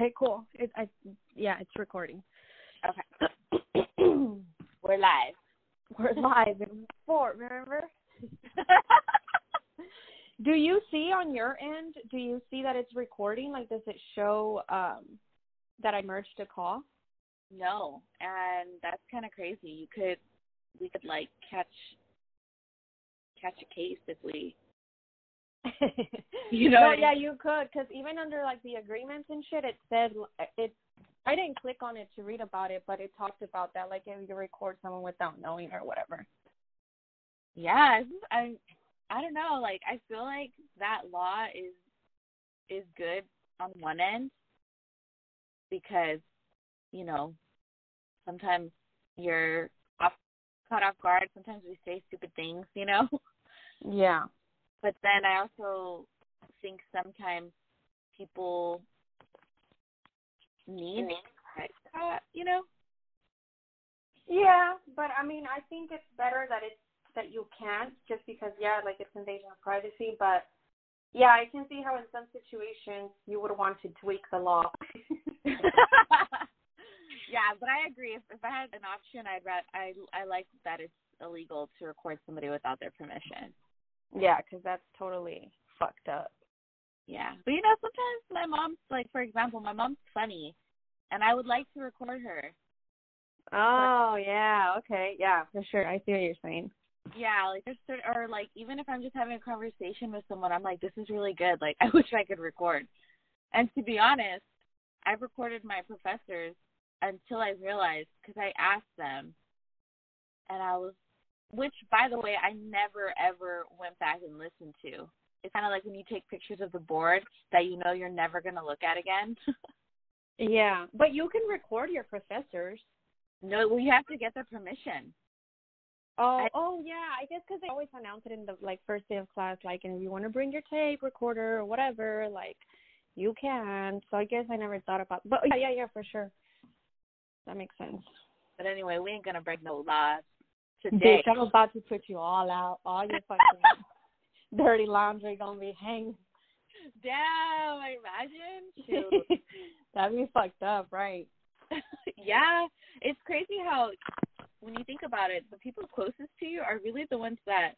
Okay, cool. It, I, yeah, it's recording. Okay. We're live. We're live in sport, remember? do you see on your end, do you see that it's recording? Like, does it show um that I merged a call? No, and that's kind of crazy. You could, we could like catch, catch a case if we, you know. no, yeah, you could, because even under like the agreements and shit, it said uh, it. I didn't click on it to read about it, but it talked about that, like if you record someone without knowing or whatever. Yeah, I, I don't know. Like, I feel like that law is, is good on one end because, you know, sometimes you're off, caught off guard. Sometimes we say stupid things, you know. Yeah. But then I also think sometimes people need that, you know? Yeah, but I mean, I think it's better that it's that you can't, just because yeah, like it's invasion of privacy. But yeah, I can see how in some situations you would want to tweak the law. yeah, but I agree. If if I had an option, I'd rather I I like that it's illegal to record somebody without their permission. Yeah, because that's totally fucked up. Yeah, but you know, sometimes my mom's like, for example, my mom's funny, and I would like to record her. Oh yeah, okay, yeah, for sure. I see what you're saying. Yeah, like there's certain, or like even if I'm just having a conversation with someone, I'm like, this is really good. Like I wish I could record. And to be honest, I've recorded my professors until I realized because I asked them, and I was, which by the way, I never ever went back and listened to. It's kind of like when you take pictures of the board that you know you're never gonna look at again. Yeah, but you can record your professors. no, well you have to get their permission. Oh, I- oh yeah. I guess because they always announce it in the like first day of class, like, and if you want to bring your tape recorder or whatever, like, you can. So I guess I never thought about. But yeah, yeah, yeah, for sure. That makes sense. But anyway, we ain't gonna break no laws today. Bitch, I'm about to put you all out. All your fucking dirty laundry gonna be hanging. Damn, I imagine. That'd be fucked up, right? yeah, it's crazy how when you think about it, the people closest to you are really the ones that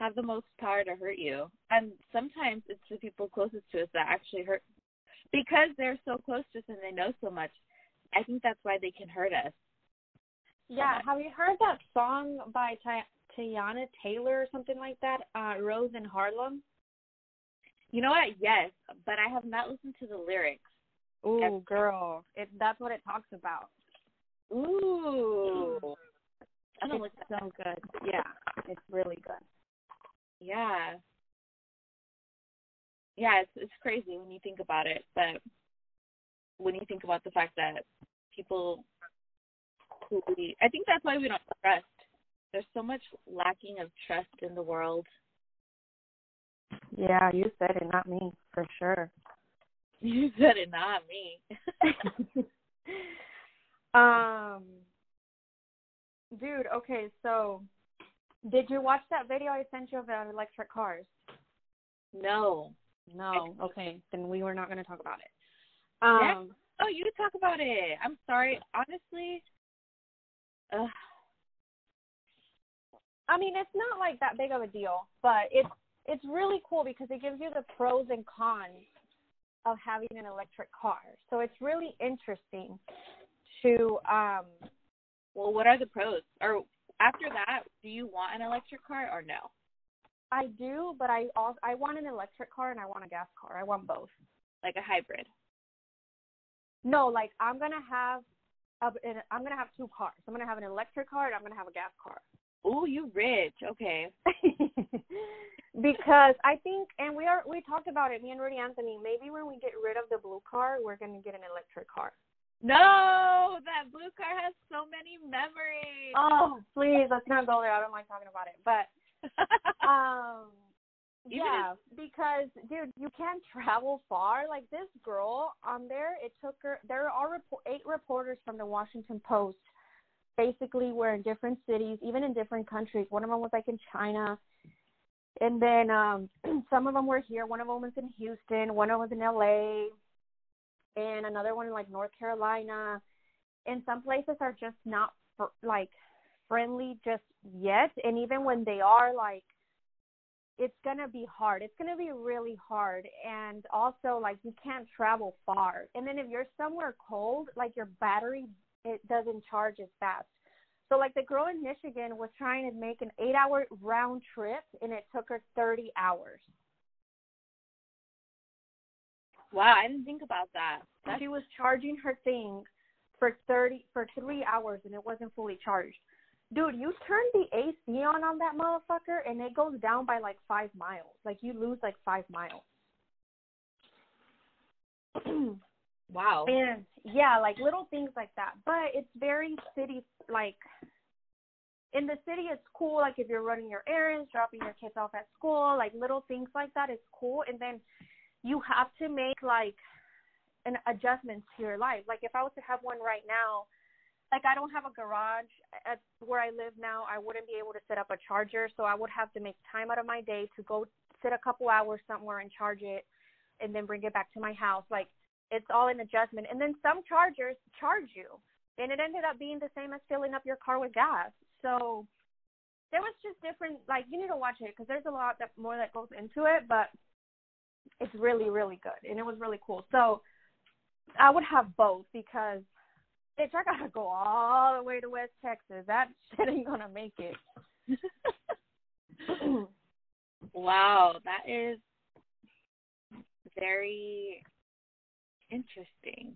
have the most power to hurt you. And sometimes it's the people closest to us that actually hurt because they're so close to us and they know so much. I think that's why they can hurt us. Yeah. much. Have you heard that song by Teyana Taylor or something like that? Uh, Rose in Harlem. You know what? Yes, but I have not listened to the lyrics. Ooh, Yes. girl, it that's what it talks about. Ooh. I'm gonna It's look so good. Yeah, it's really good. Yeah. Yeah, it's it's crazy when you think about it, but when you think about the fact that people who we I think that's why we don't trust. There's so much lacking of trust in the world. Yeah, you said it, not me, for sure. You said it, not me. um, dude, okay, so did you watch that video I sent you of electric cars? no. No. Okay, then we were not going to talk about it. Yeah. Um, Oh, you talk about it. I'm sorry. Honestly, ugh. I mean, it's not like that big of a deal, but it's it's really cool because it gives you the pros and cons of having an electric car. So it's really interesting to um well, what are the pros? Or after that, do you want an electric car or no? I do, but I also I want an electric car and I want a gas car. I want both. Like a hybrid? No, like I'm gonna have a, I'm gonna have two cars. I'm gonna have an electric car and I'm gonna have a gas car. Oh, you rich. Okay. because I think, and we are we talked about it, me and Rudy Anthony. Maybe when we get rid of the blue car, we're gonna get an electric car. No, that blue car has so many memories. Oh, please, let's not go there. I don't like talking about it, but um, Even yeah, because dude, you can't travel far. Like this girl on there, it took her. There are report, eight reporters from the Washington Post. Basically, were in different cities, even in different countries. One of them was like in China, and then um some of them were here. One of them was in Houston. One of them was in L.A. and another one in like North Carolina. And some places are just not for, like friendly just yet. And even when they are, like it's gonna be hard. It's gonna be really hard, and also like you can't travel far. And then if you're somewhere cold, like your battery it doesn't charge as fast. So like the girl in Michigan was trying to make an eight hour round trip and it took her thirty hours. Wow, I didn't think about that. That's... She was charging her thing for thirty for three hours and it wasn't fully charged. Dude, you turn the AC on on that motherfucker and it goes down by like five miles. Like you lose like five miles. wow. And yeah, like little things like that. But it's very city like in the city it's cool like if you're running your errands, dropping your kids off at school, like little things like that is cool and then you have to make like an adjustment to your life. Like if I was to have one right now, like I don't have a garage at where I live now. I wouldn't be able to set up a charger, so I would have to make time out of my day to go sit a couple hours somewhere and charge it and then bring it back to my house. Like it's all an adjustment. And then some chargers charge you. And it ended up being the same as filling up your car with gas. So there was just different like you need to watch it because there's a lot that more that goes into it, but it's really really good and it was really cool. So I would have both because bitch, I gotta go all the way to West Texas. That shit ain't gonna make it. wow, that is very interesting.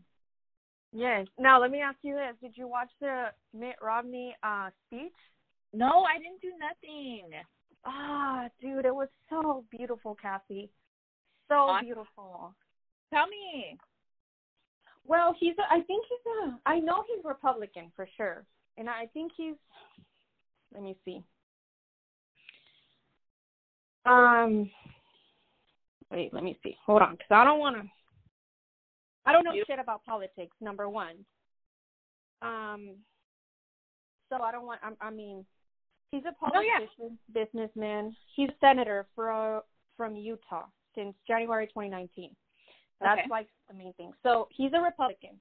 Yes. Now let me ask you this: Did you watch the Mitt Romney uh speech? No, I didn't do nothing. Ah, dude, it was so beautiful, Kathy. So awesome. beautiful. Tell me. Well, he's. A, I think he's a. I know he's Republican for sure, and I think he's. Let me see. Um. Wait, let me see. Hold on, because I don't want to. I don't know shit about politics. Number one. Um. So I don't want. I, I mean, he's a politician, oh, yeah. businessman. He's a senator for from Utah since January 2019. That's okay. like the main thing. So he's a Republican.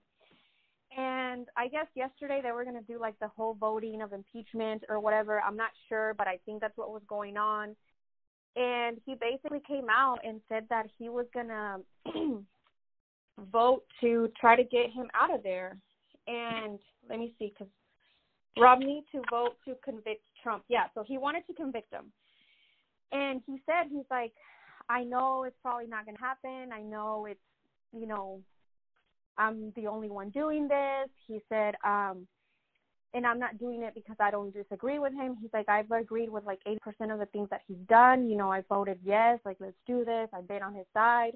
And I guess yesterday they were going to do like the whole voting of impeachment or whatever. I'm not sure, but I think that's what was going on. And he basically came out and said that he was going to vote to try to get him out of there. And let me see, because Romney to vote to convict Trump. Yeah, so he wanted to convict him. And he said, he's like, I know it's probably not going to happen. I know it's you know, I'm the only one doing this. He said, um, and I'm not doing it because I don't disagree with him. He's like, I've agreed with like 80% of the things that he's done. You know, I voted yes, like, let's do this. I've been on his side.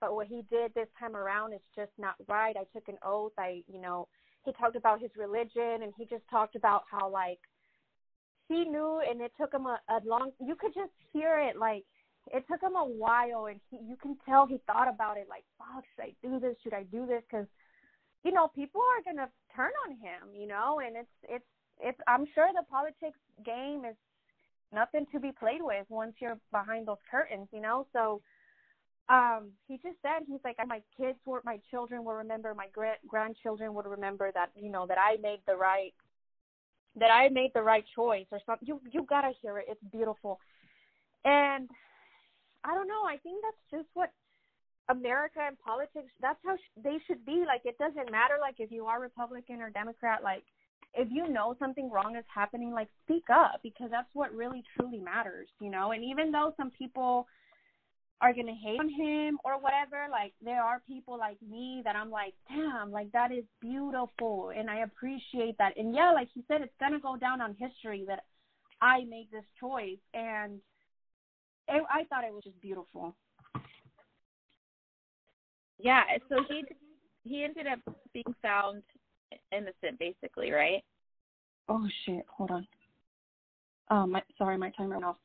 But what he did this time around is just not right. I took an oath. I, you know, he talked about his religion and he just talked about how, like, he knew and it took him a, a long, you could just hear it, like, it took him a while, and he, you can tell he thought about it. Like, fuck, should I do this? Should I do this? Because, you know, people are gonna turn on him. You know, and it's it's it's. I'm sure the politics game is nothing to be played with once you're behind those curtains. You know, so um he just said he's like my kids were my children will remember my gra- grandchildren would remember that you know that I made the right that I made the right choice or something you you got to hear it it's beautiful and I don't know. I think that's just what America and politics. That's how sh- they should be. Like it doesn't matter. Like if you are Republican or Democrat. Like if you know something wrong is happening, like speak up because that's what really truly matters. You know. And even though some people are gonna hate on him or whatever, like there are people like me that I'm like, damn, like that is beautiful and I appreciate that. And yeah, like he said, it's gonna go down on history that I made this choice and it, I thought it was just beautiful. Yeah, so he he ended up being found innocent, basically, right? Oh shit! Hold on. Um, my, sorry, my timer went off.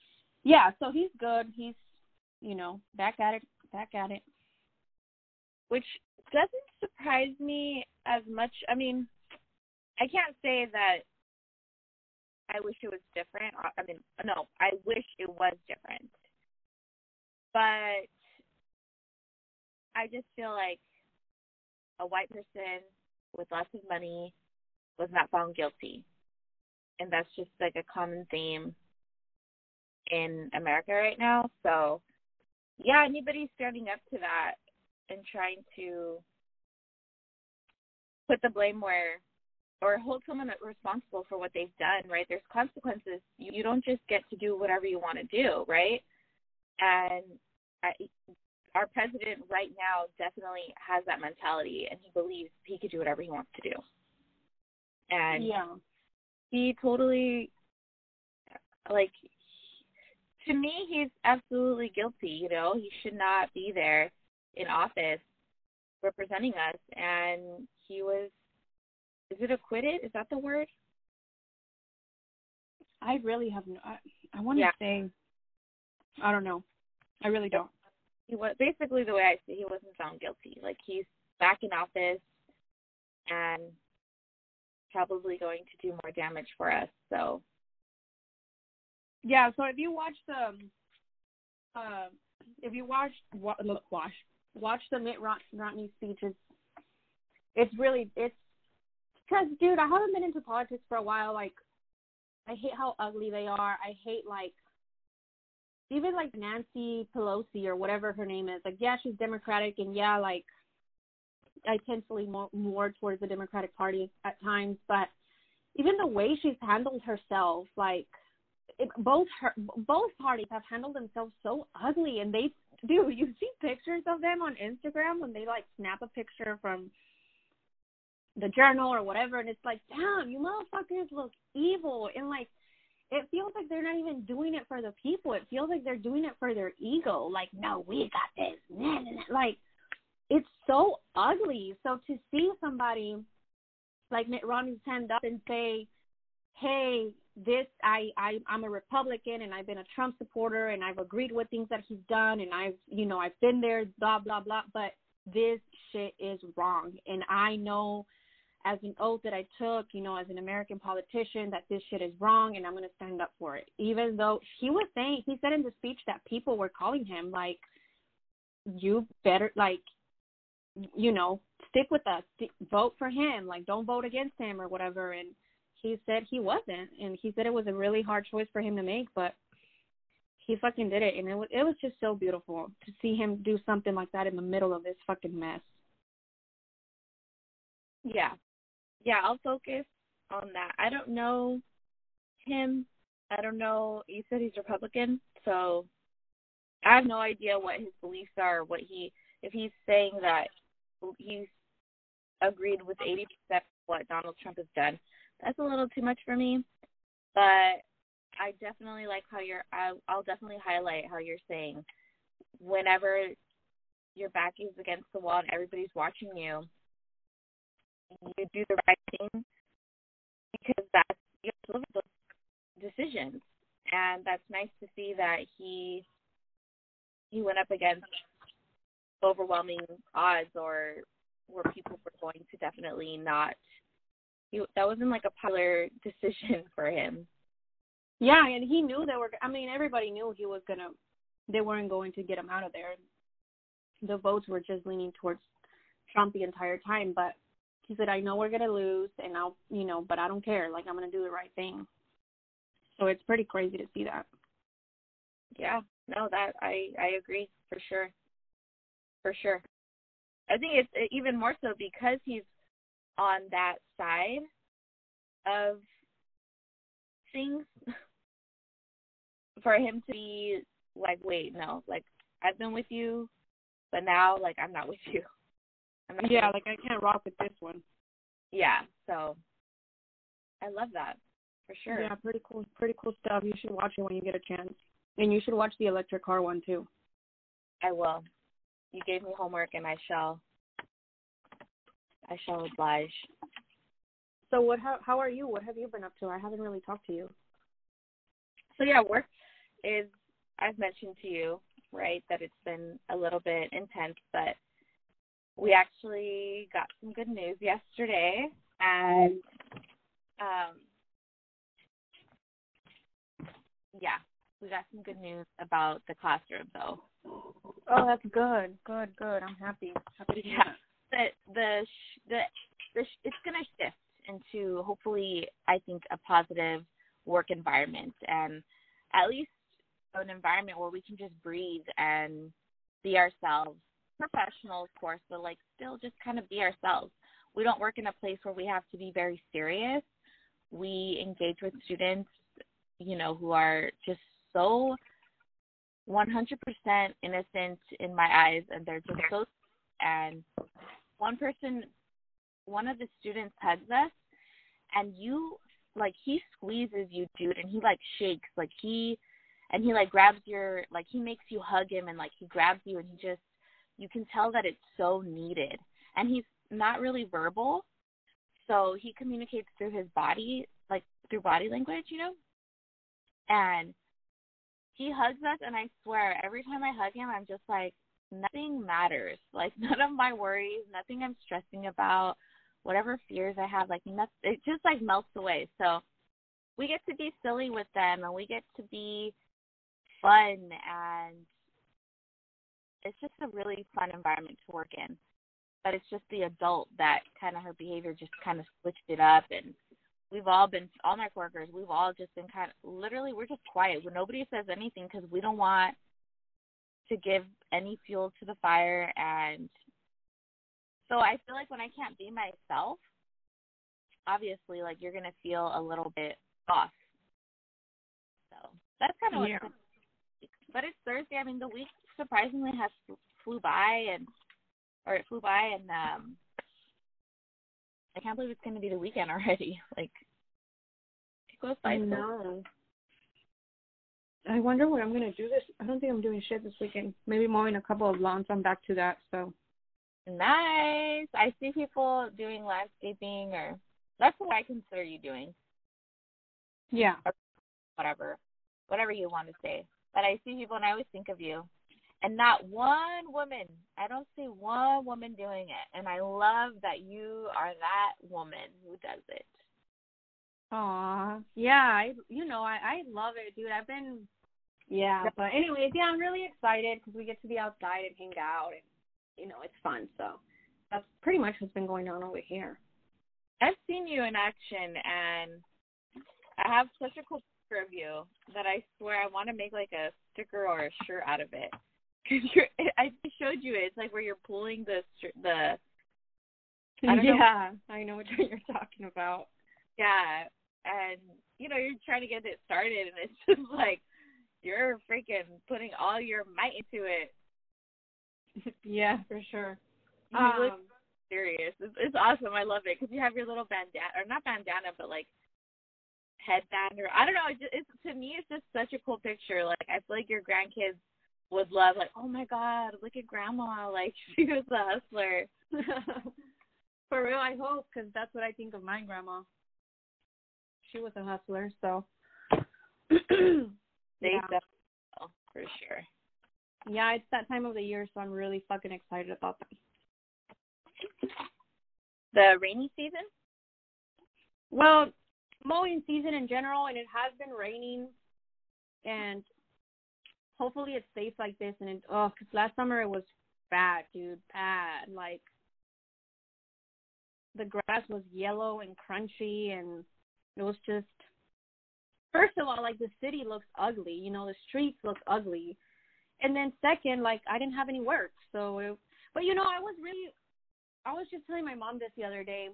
Yeah, so he's good. He's, you know, back at it, back at it. Which doesn't surprise me as much. I mean, I can't say that I wish it was different. I mean, no, I wish it was different but I just feel like a white person with lots of money was not found guilty. And that's just like a common theme in America right now. So, yeah, anybody standing up to that and trying to put the blame where or hold someone responsible for what they've done, right? There's consequences. You don't just get to do whatever you want to do, right? And I, our president right now definitely has that mentality, and he believes he could do whatever he wants to do. And yeah, he totally, like, to me, he's absolutely guilty. You know, he should not be there in office representing us, and he was is it acquitted? Is that the word? I really have no. I, I want to Yeah. say, I don't know. I really don't. He was basically the way I see. He wasn't found guilty. Like he's back in office, and probably going to do more damage for us. So Yeah. So if you watch the, uh, if you watch wa- look, watch watch the Mitt Rom- Romney speeches, it's really it's because dude, I haven't been into politics for a while. Like, I hate how ugly they are. I hate like even like Nancy Pelosi or whatever her name is. Like, yeah, she's Democratic, and yeah, like I tend to lean more, more towards the Democratic Party at times, but even the way she's handled herself, like it, both her both parties have handled themselves so ugly, and they do. You see pictures of them on Instagram when they like snap a picture from the journal or whatever, and it's like, damn, you motherfuckers look evil, and like it feels like they're not even doing it for the people. It feels like they're doing it for their ego. Like, no, we got this. Like, it's so ugly. So to see somebody like Mitt Romney stand up and say, "Hey, this I I I'm a Republican and I've been a Trump supporter and I've agreed with things that he's done and I've you know I've been there, blah blah blah, but this shit is wrong and I know." As an oath that I took, you know, as an American politician, that this shit is wrong and I'm going to stand up for it. Even though he was saying, he said in the speech that people were calling him like, you better, like, you know, stick with us, vote for him, like don't vote against him or whatever. And he said he wasn't, and he said it was a really hard choice for him to make, but he fucking did it, and it was it was just so beautiful to see him do something like that in the middle of this fucking mess. yeah, yeah, I'll focus on that. I don't know him. I don't know. You said he's Republican, so I have no idea what his beliefs are. What he, if he's saying that he's agreed with eighty percent of what Donald Trump has done, that's a little too much for me. But I definitely like how you're. I, I'll definitely highlight how you're saying whenever your back is against the wall and everybody's watching you, you do the right thing because that's you have to live with those decisions. And that's nice to see that he he went up against overwhelming odds or where people were going to definitely not he, that wasn't like a popular decision for him. Yeah, and he knew they were. I mean, everybody knew he was gonna. They weren't going to get him out of there. The votes were just leaning towards Trump the entire time, but he said, "I know we're gonna lose, and I'll, you know, but I don't care. Like I'm gonna do the right thing." So it's pretty crazy to see that. Yeah, no, that I I agree for sure, for sure. I think it's even more so because he's on that side of things. For him to be like, wait, no, like I've been with you, but now like I'm not with you. Yeah, like I can't rock with this one. yeah. So I love that for sure. Yeah, pretty cool, pretty cool stuff. You should watch it when you get a chance, and you should watch the electric car one too. I will. You gave me homework, and I shall. I shall oblige. So what? How how are you? What have you been up to? I haven't really talked to you. So yeah, work is. I've mentioned to you, right, that it's been a little bit intense, but we actually got some good news yesterday, and um, yeah, we got some good news about the classroom, though. Oh, that's good, good, good. I'm happy. Happy Yeah. that. the the the, the it's going to shift into hopefully I think a positive work environment and at least an environment where we can just breathe and be ourselves professional of course but like still just kind of be ourselves. We don't work in a place where we have to be very serious. We engage with students you know who are just so 100% innocent in my eyes and they're just so and one person one of the students hugs us and you like he squeezes you dude and he like shakes. Like he and he like grabs your like he makes you hug him and like he grabs you and he just you can tell that it's so needed. And he's not really verbal so he communicates through his body like through body language you know? And he hugs us and i swear every time i hug him i'm just like nothing matters. Like none of my worries nothing i'm stressing about whatever fears i have like nothing it just like melts away. So we get to be silly with them and we get to be fun and it's just a really fun environment to work in. But it's just the adult that kind of her behavior just kind of switched it up and we've all been all my coworkers we've all just been kind of literally we're just quiet when nobody says anything because we don't want to give any fuel to the fire and so i feel like when i can't be myself obviously like you're going to feel a little bit off so that's kind of yeah. what but it's Thursday. I mean, the week surprisingly has flew by, and or it flew by, and um, I can't believe it's going to be the weekend already. Like it goes by. I know. I wonder what I'm gonna do this. I don't think I'm doing shit this weekend. Maybe mowing a couple of lawns. I'm back to that. So nice. I see people doing landscaping, or that's what I consider you doing. Yeah. Or whatever, whatever you want to say. But I see people and I always think of you. And not one woman, I don't see one woman doing it. And I love that you are that woman who does it. Aw, yeah, I, you know, I, I love it, dude. I've been, yeah, but anyways, yeah, I'm really excited because we get to be outside and hang out, and you know, it's fun. So that's pretty much what's been going on over here. I've seen you in action, and I have such a cool of you that I swear I want to make like a sticker or a shirt out of it. Cause you're, I showed you it. It's like where you're pulling the the. I yeah, know. I know what you're talking about. Yeah, and you know you're trying to get it started, and it's just like you're freaking putting all your might into it. yeah, for sure. You um, look serious. It's, it's awesome. I love it because you have your little bandana, or not bandana, but like headband or I don't know. It's, just, it's to me, it's just such a cool picture. Like I feel like your grandkids would love. Like, oh my god, look at grandma. Like she was a hustler. For real, I hope because that's what I think of my grandma. She was a hustler, so. they yeah. for sure. Yeah, it's that time of the year, so I'm really fucking excited about that. The rainy season? Well, mowing season in general, and it has been raining, and hopefully it stays like this. And it, oh, cause last summer it was bad, dude, bad. Like the grass was yellow and crunchy, and it was just. First of all, like the city looks ugly. You know, the streets look ugly, and then second, like I didn't have any work, so. It, but you know, I was really. I was just telling my mom this the other day.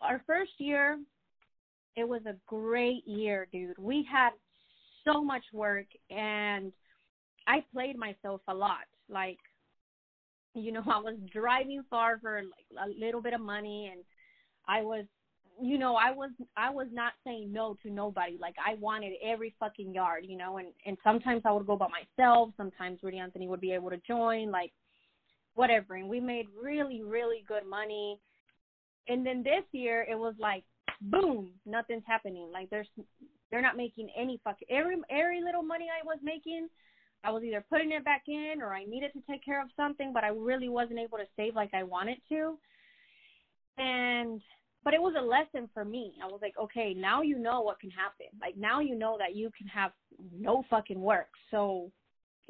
Our first year, it was a great year, dude. We had so much work and I played myself a lot. Like, you know, I was driving far for like a little bit of money and I was you know, I was I was not saying no to nobody. Like I wanted every fucking yard, you know, and and sometimes I would go by myself, sometimes Rudy Anthony would be able to join, like whatever. And we made really really good money. And then this year it was like boom, nothing's happening. Like there's they're not making any fucking every every little money I was making, I was either putting it back in or I needed to take care of something, but I really wasn't able to save like I wanted to. And but it was a lesson for me. I was like, okay, now you know what can happen. Like now you know that you can have no fucking work. So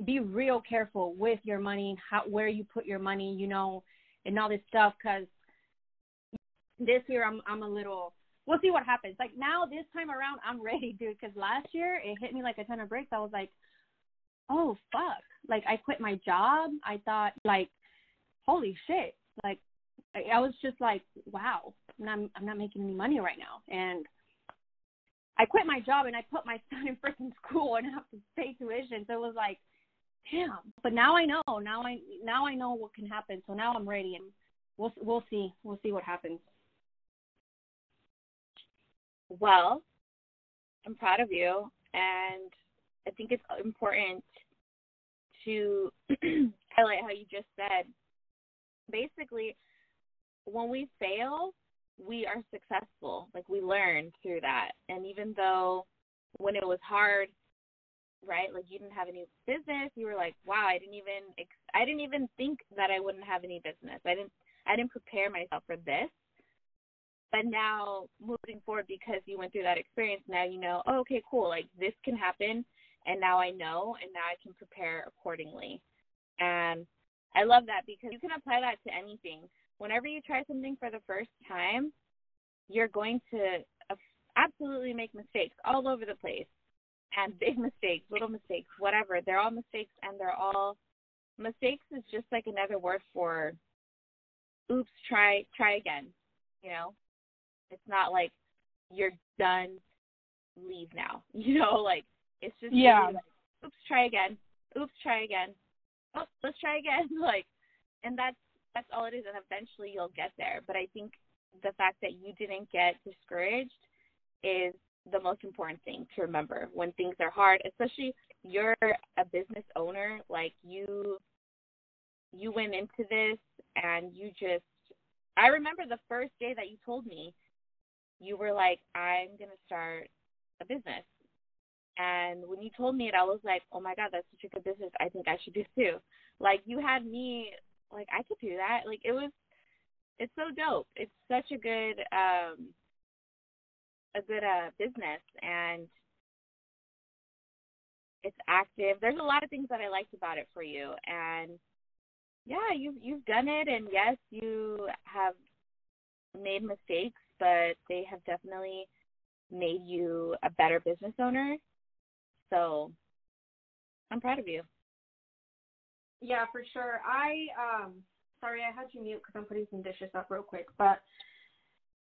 be real careful with your money, how where you put your money, you know, and all this stuff because this year I'm I'm a little. We'll see what happens. Like now, this time around, I'm ready, dude. Because last year it hit me like a ton of bricks. I was like, oh fuck. Like I quit my job. I thought like, holy shit. Like I was just like, wow, I'm not I'm not making any money right now, and I quit my job and I put my son in freaking school and I have to pay tuition. So it was like, damn. But now I know. Now I now I know what can happen. So now I'm ready and we'll we'll see. We'll see what happens. Well, I'm proud of you and I think it's important to highlight how you just said basically when we fail we are successful. Like we learn through that. And even though when it was hard, right? Like you didn't have any business, you were like, wow, I didn't even ex- I didn't even think that I wouldn't have any business. I didn't I didn't prepare myself for this. But now moving forward because you went through that experience, now you know, oh, okay, cool. Like this can happen and now I know and now I can prepare accordingly. And I love that because you can apply that to anything whenever you try something for the first time, you're going to absolutely make mistakes all over the place and big mistakes, little mistakes, whatever. They're all mistakes and they're all mistakes is just like another word for oops, try try again. You know? It's not like you're done, leave now. You know, like it's just yeah. Really like, oops, try again. Oops, try again. Oh, let's try again. like and that's that's all it is and eventually you'll get there but i think the fact that you didn't get discouraged is the most important thing to remember when things are hard especially you're a business owner like you you went into this and you just i remember the first day that you told me you were like i'm going to start a business and when you told me it i was like oh my god that's such a good business i think i should do too like you had me like I could do that. Like it was it's so dope. It's such a good um a good uh business and it's active. There's a lot of things that I liked about it for you and yeah, you've you've done it and yes, you have made mistakes, but they have definitely made you a better business owner. So I'm proud of you. Yeah, for sure. I um sorry, I had you mute because I'm putting some dishes up real quick, but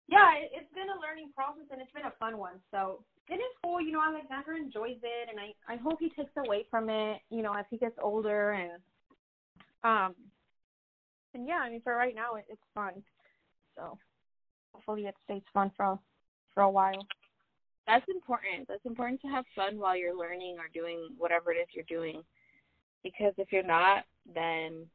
yeah, it, it's been a learning process and it's been a fun one. So it is cool, you know. Alexander enjoys it, and I I hope he takes away from it, you know, as he gets older and um and yeah, I mean for right now it, it's fun. So hopefully it stays fun for for a while. That's important. That's important to have fun while you're learning or doing whatever it is you're doing because if you're not, then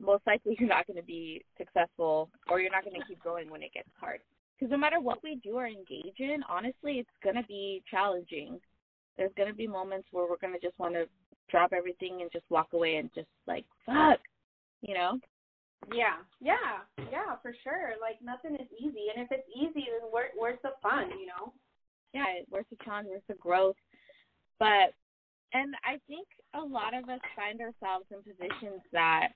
most likely you're not going to be successful or you're not going to keep going when it gets hard. Because no matter what we do or engage in, honestly, it's going to be challenging. There's going to be moments where we're going to just want to drop everything and just walk away and just like, fuck, you know? Yeah, yeah, yeah, for sure. Like nothing is easy, and if it's easy, then where, where's the fun, you know? Yeah, where's the challenge? Where's the growth? But and I think a lot of us find ourselves in positions that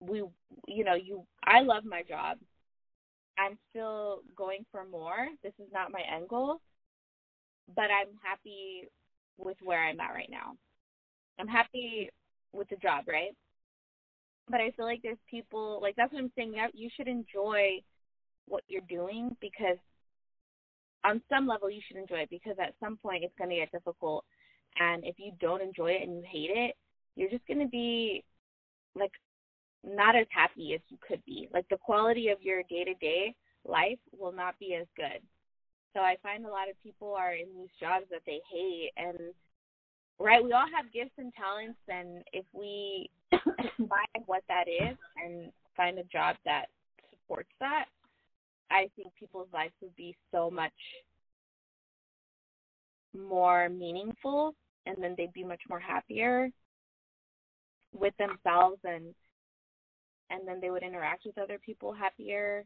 we, you know, you, I love my job. I'm still going for more. This is not my end goal, but I'm happy with where I'm at right now. I'm happy with the job, right? But I feel like there's people like that's what I'm saying. You should enjoy what you're doing because on some level you should enjoy it because at some point it's going to get difficult and if you don't enjoy it and you hate it you're just going to be like not as happy as you could be like the quality of your day to day life will not be as good so i find a lot of people are in these jobs that they hate and right we all have gifts and talents and if we find what that is and find a job that supports that I think people's lives would be so much more meaningful and then they'd be much more happier with themselves and and then they would interact with other people happier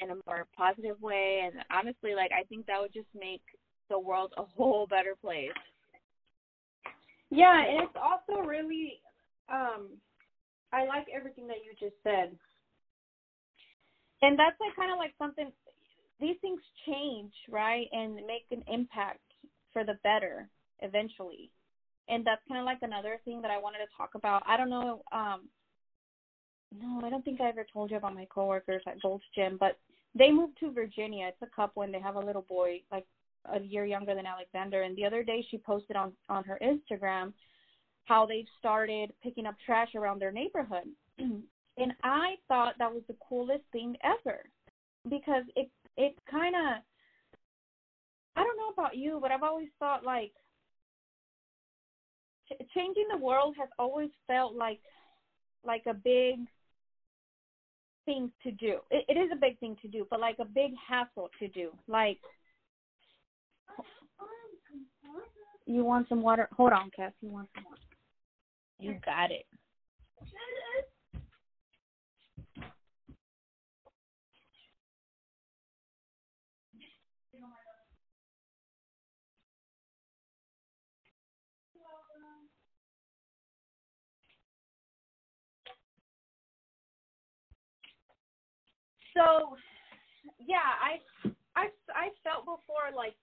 in a more positive way and honestly like I think that would just make the world a whole better place. Yeah, and it's also really um I like everything that you just said. And that's like kind of like something these things change, right? And make an impact for the better eventually. And that's kind of like another thing that I wanted to talk about. I don't know um no, I don't think I ever told you about my coworkers at Gold's Gym, but they moved to Virginia. It's a couple and they have a little boy like a year younger than Alexander. And the other day she posted on on her Instagram how they've started picking up trash around their neighborhood. and I thought that was the coolest thing ever because it it kind of I don't know about you, but I've always thought like ch- changing the world has always felt like like a big thing to do. It, it is a big thing to do, but like a big hassle to do. Like you want some water? Hold on, Cass. You want some water? You got it. So, yeah, I I I felt before like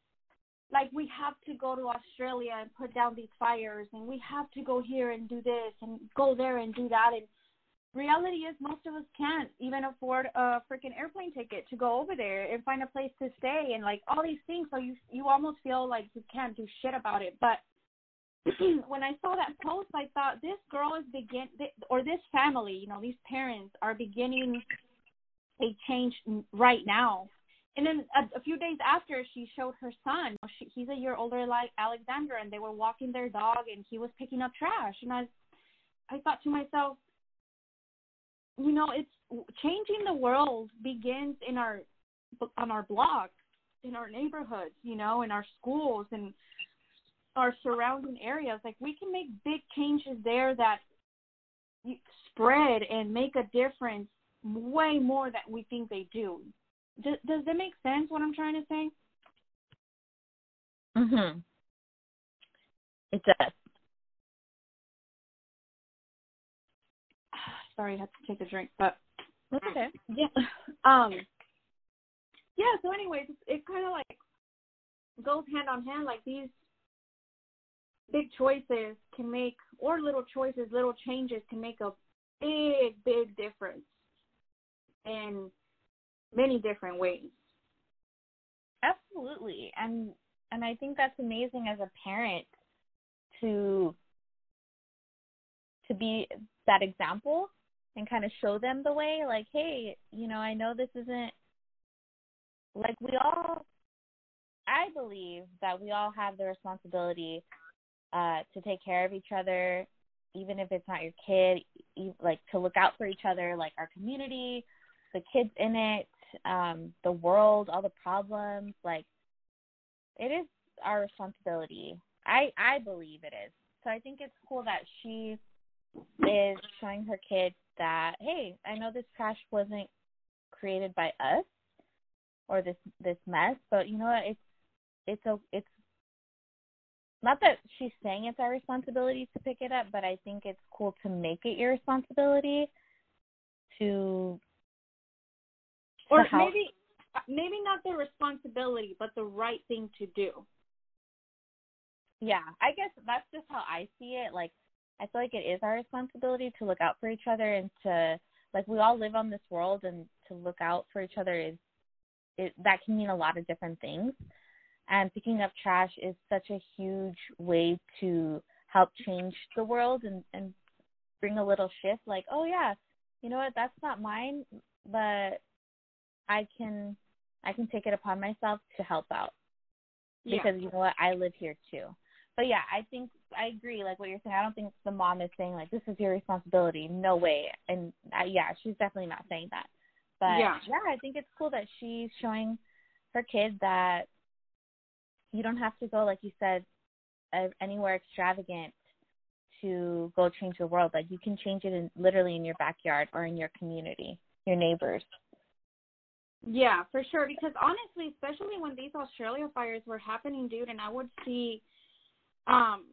like we have to go to Australia and put down these fires and we have to go here and do this and go there and do that and reality is most of us can't even afford a freaking airplane ticket to go over there and find a place to stay and like all these things so you you almost feel like you can't do shit about it but when I saw that post I thought this girl is begin or this family you know these parents are beginning a change right now and then a, a few days after, she showed her son. She, he's a year older, like Alexander, and they were walking their dog, and he was picking up trash. And I, I thought to myself, you know, it's changing the world begins in our on our blocks, in our neighborhoods, you know, in our schools and our surrounding areas. Like we can make big changes there that spread and make a difference way more than we think they do. Does, does that make sense? What I'm trying to say? Mhm. It does. Sorry, I had to take a drink, but That's okay. Yeah. Um. Yeah. So, anyways, it, it kind of like goes hand on hand. Like these big choices can make, or little choices, little changes can make a big, big difference. And many different ways. Absolutely. And and I think that's amazing as a parent to to be that example and kind of show them the way like hey, you know, I know this isn't like we all I believe that we all have the responsibility uh to take care of each other even if it's not your kid, like to look out for each other, like our community, the kids in it, um, the world, all the problems. Like, it is our responsibility. I I believe it is. So I think it's cool that she is showing her kids that hey, I know this trash wasn't created by us or this this mess, but you know what? It's it's a it's not that she's saying it's our responsibility to pick it up, but I think it's cool to make it your responsibility to or maybe maybe not the responsibility, but the right thing to do. Yeah, I guess that's just how I see it. Like, I feel like it is our responsibility to look out for each other and to like we all live on this world, and to look out for each other is it that can mean a lot of different things. And picking up trash is such a huge way to help change the world and and bring a little shift. Like, oh yeah, you know what? That's not mine, but I can I can take it upon myself to help out because yeah. you know what I live here too. But yeah, I think I agree. Like what you're saying, I don't think the mom is saying like this is your responsibility. No way. And uh, yeah, she's definitely not saying that. But yeah. yeah, I think it's cool that she's showing her kid that you don't have to go like you said anywhere extravagant to go change the world. Like you can change it in literally in your backyard or in your community, your neighbors. Yeah, for sure. Because honestly, especially when these Australia fires were happening, dude, and I would see, um,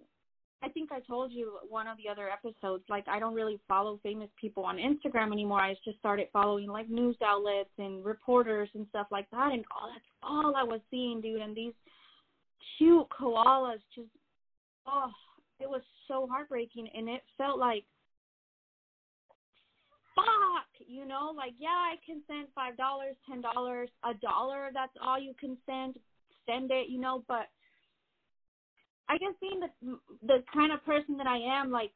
I think I told you one of the other episodes, like I don't really follow famous people on Instagram anymore. I just started following like news outlets and reporters and stuff like that and all that's all I was seeing, dude, and these cute koalas just oh, it was so heartbreaking and it felt like fuck, you know, like yeah, I can send five dollars, ten dollars, a dollar, that's all you can send, send it, you know, but I guess being the the kind of person that I am, like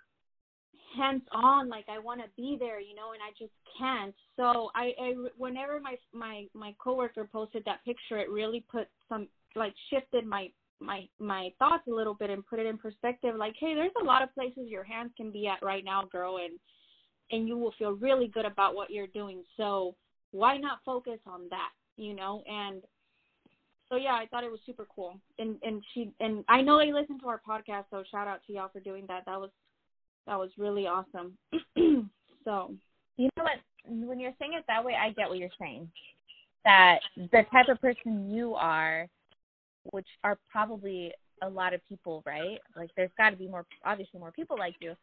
hands on, like I want to be there, you know, and I just can't. So I, I whenever my my my coworker posted that picture, it really put some like shifted my my my thoughts a little bit and put it in perspective. Like, hey, there's a lot of places your hands can be at right now, girl, and and you will feel really good about what you're doing. So why not focus on that, you know? And so yeah, I thought it was super cool. And and she and I know they listened to our podcast, so shout out to y'all for doing that. That was that was really awesome. so you know what? When you're saying it that way, I get what you're saying. That the type of person you are, which are probably a lot of people, right? Like there's got to be more, obviously more people like you.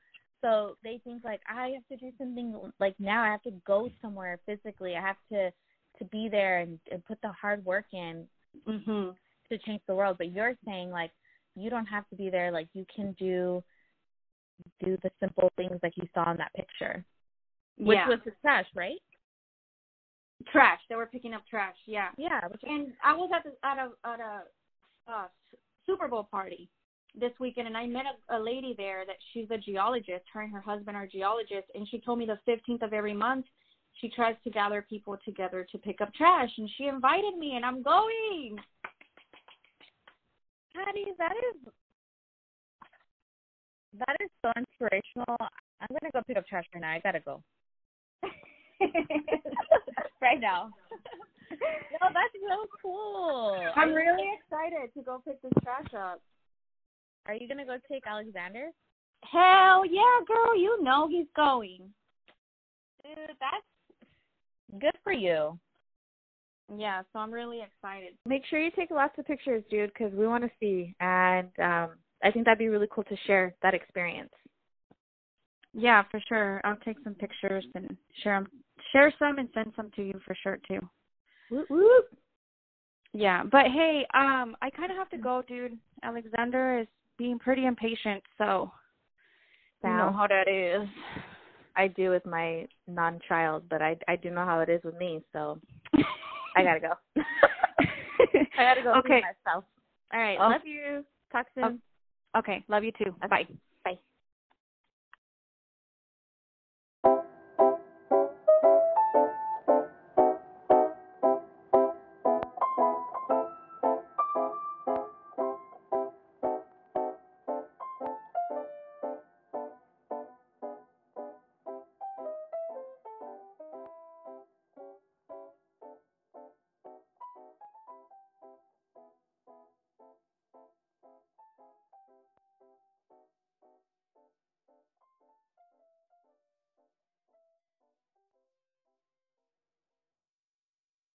So they think like I have to do something like now I have to go somewhere physically. I have to to be there and, and put the hard work in mm-hmm. to change the world. But you're saying like you don't have to be there. Like you can do do the simple things like you saw in that picture, which yeah. was the trash, right? Trash. They were picking up trash. Yeah. Yeah. And I was at the, at a at a uh, Super Bowl party this weekend, and I met a, a lady there that she's a geologist. Her and her husband are geologists, and she told me the 15th of every month she tries to gather people together to pick up trash, and she invited me, and I'm going. Patty, that is that is so inspirational. I'm gonna go pick up trash right now. I gotta go. right now. no, that's so cool. I'm really excited to go pick this trash up. Are you gonna go take Alexander? Hell yeah, girl! You know he's going. Dude, that's good for you. Yeah, so I'm really excited. Make sure you take lots of pictures, dude, because we want to see, and um, I think that'd be really cool to share that experience. Yeah, for sure. I'll take some pictures and share them, share some, and send some to you for sure too. Whoop, whoop. Yeah, but hey, um, I kind of have to go, dude. Alexander is being pretty impatient, so you know how that is. I do with my non-child, but I I do know how it is with me, so I gotta go. I gotta go okay. myself. All right, Oh. love you. Talk soon. Oh. Okay, love you too. Bye.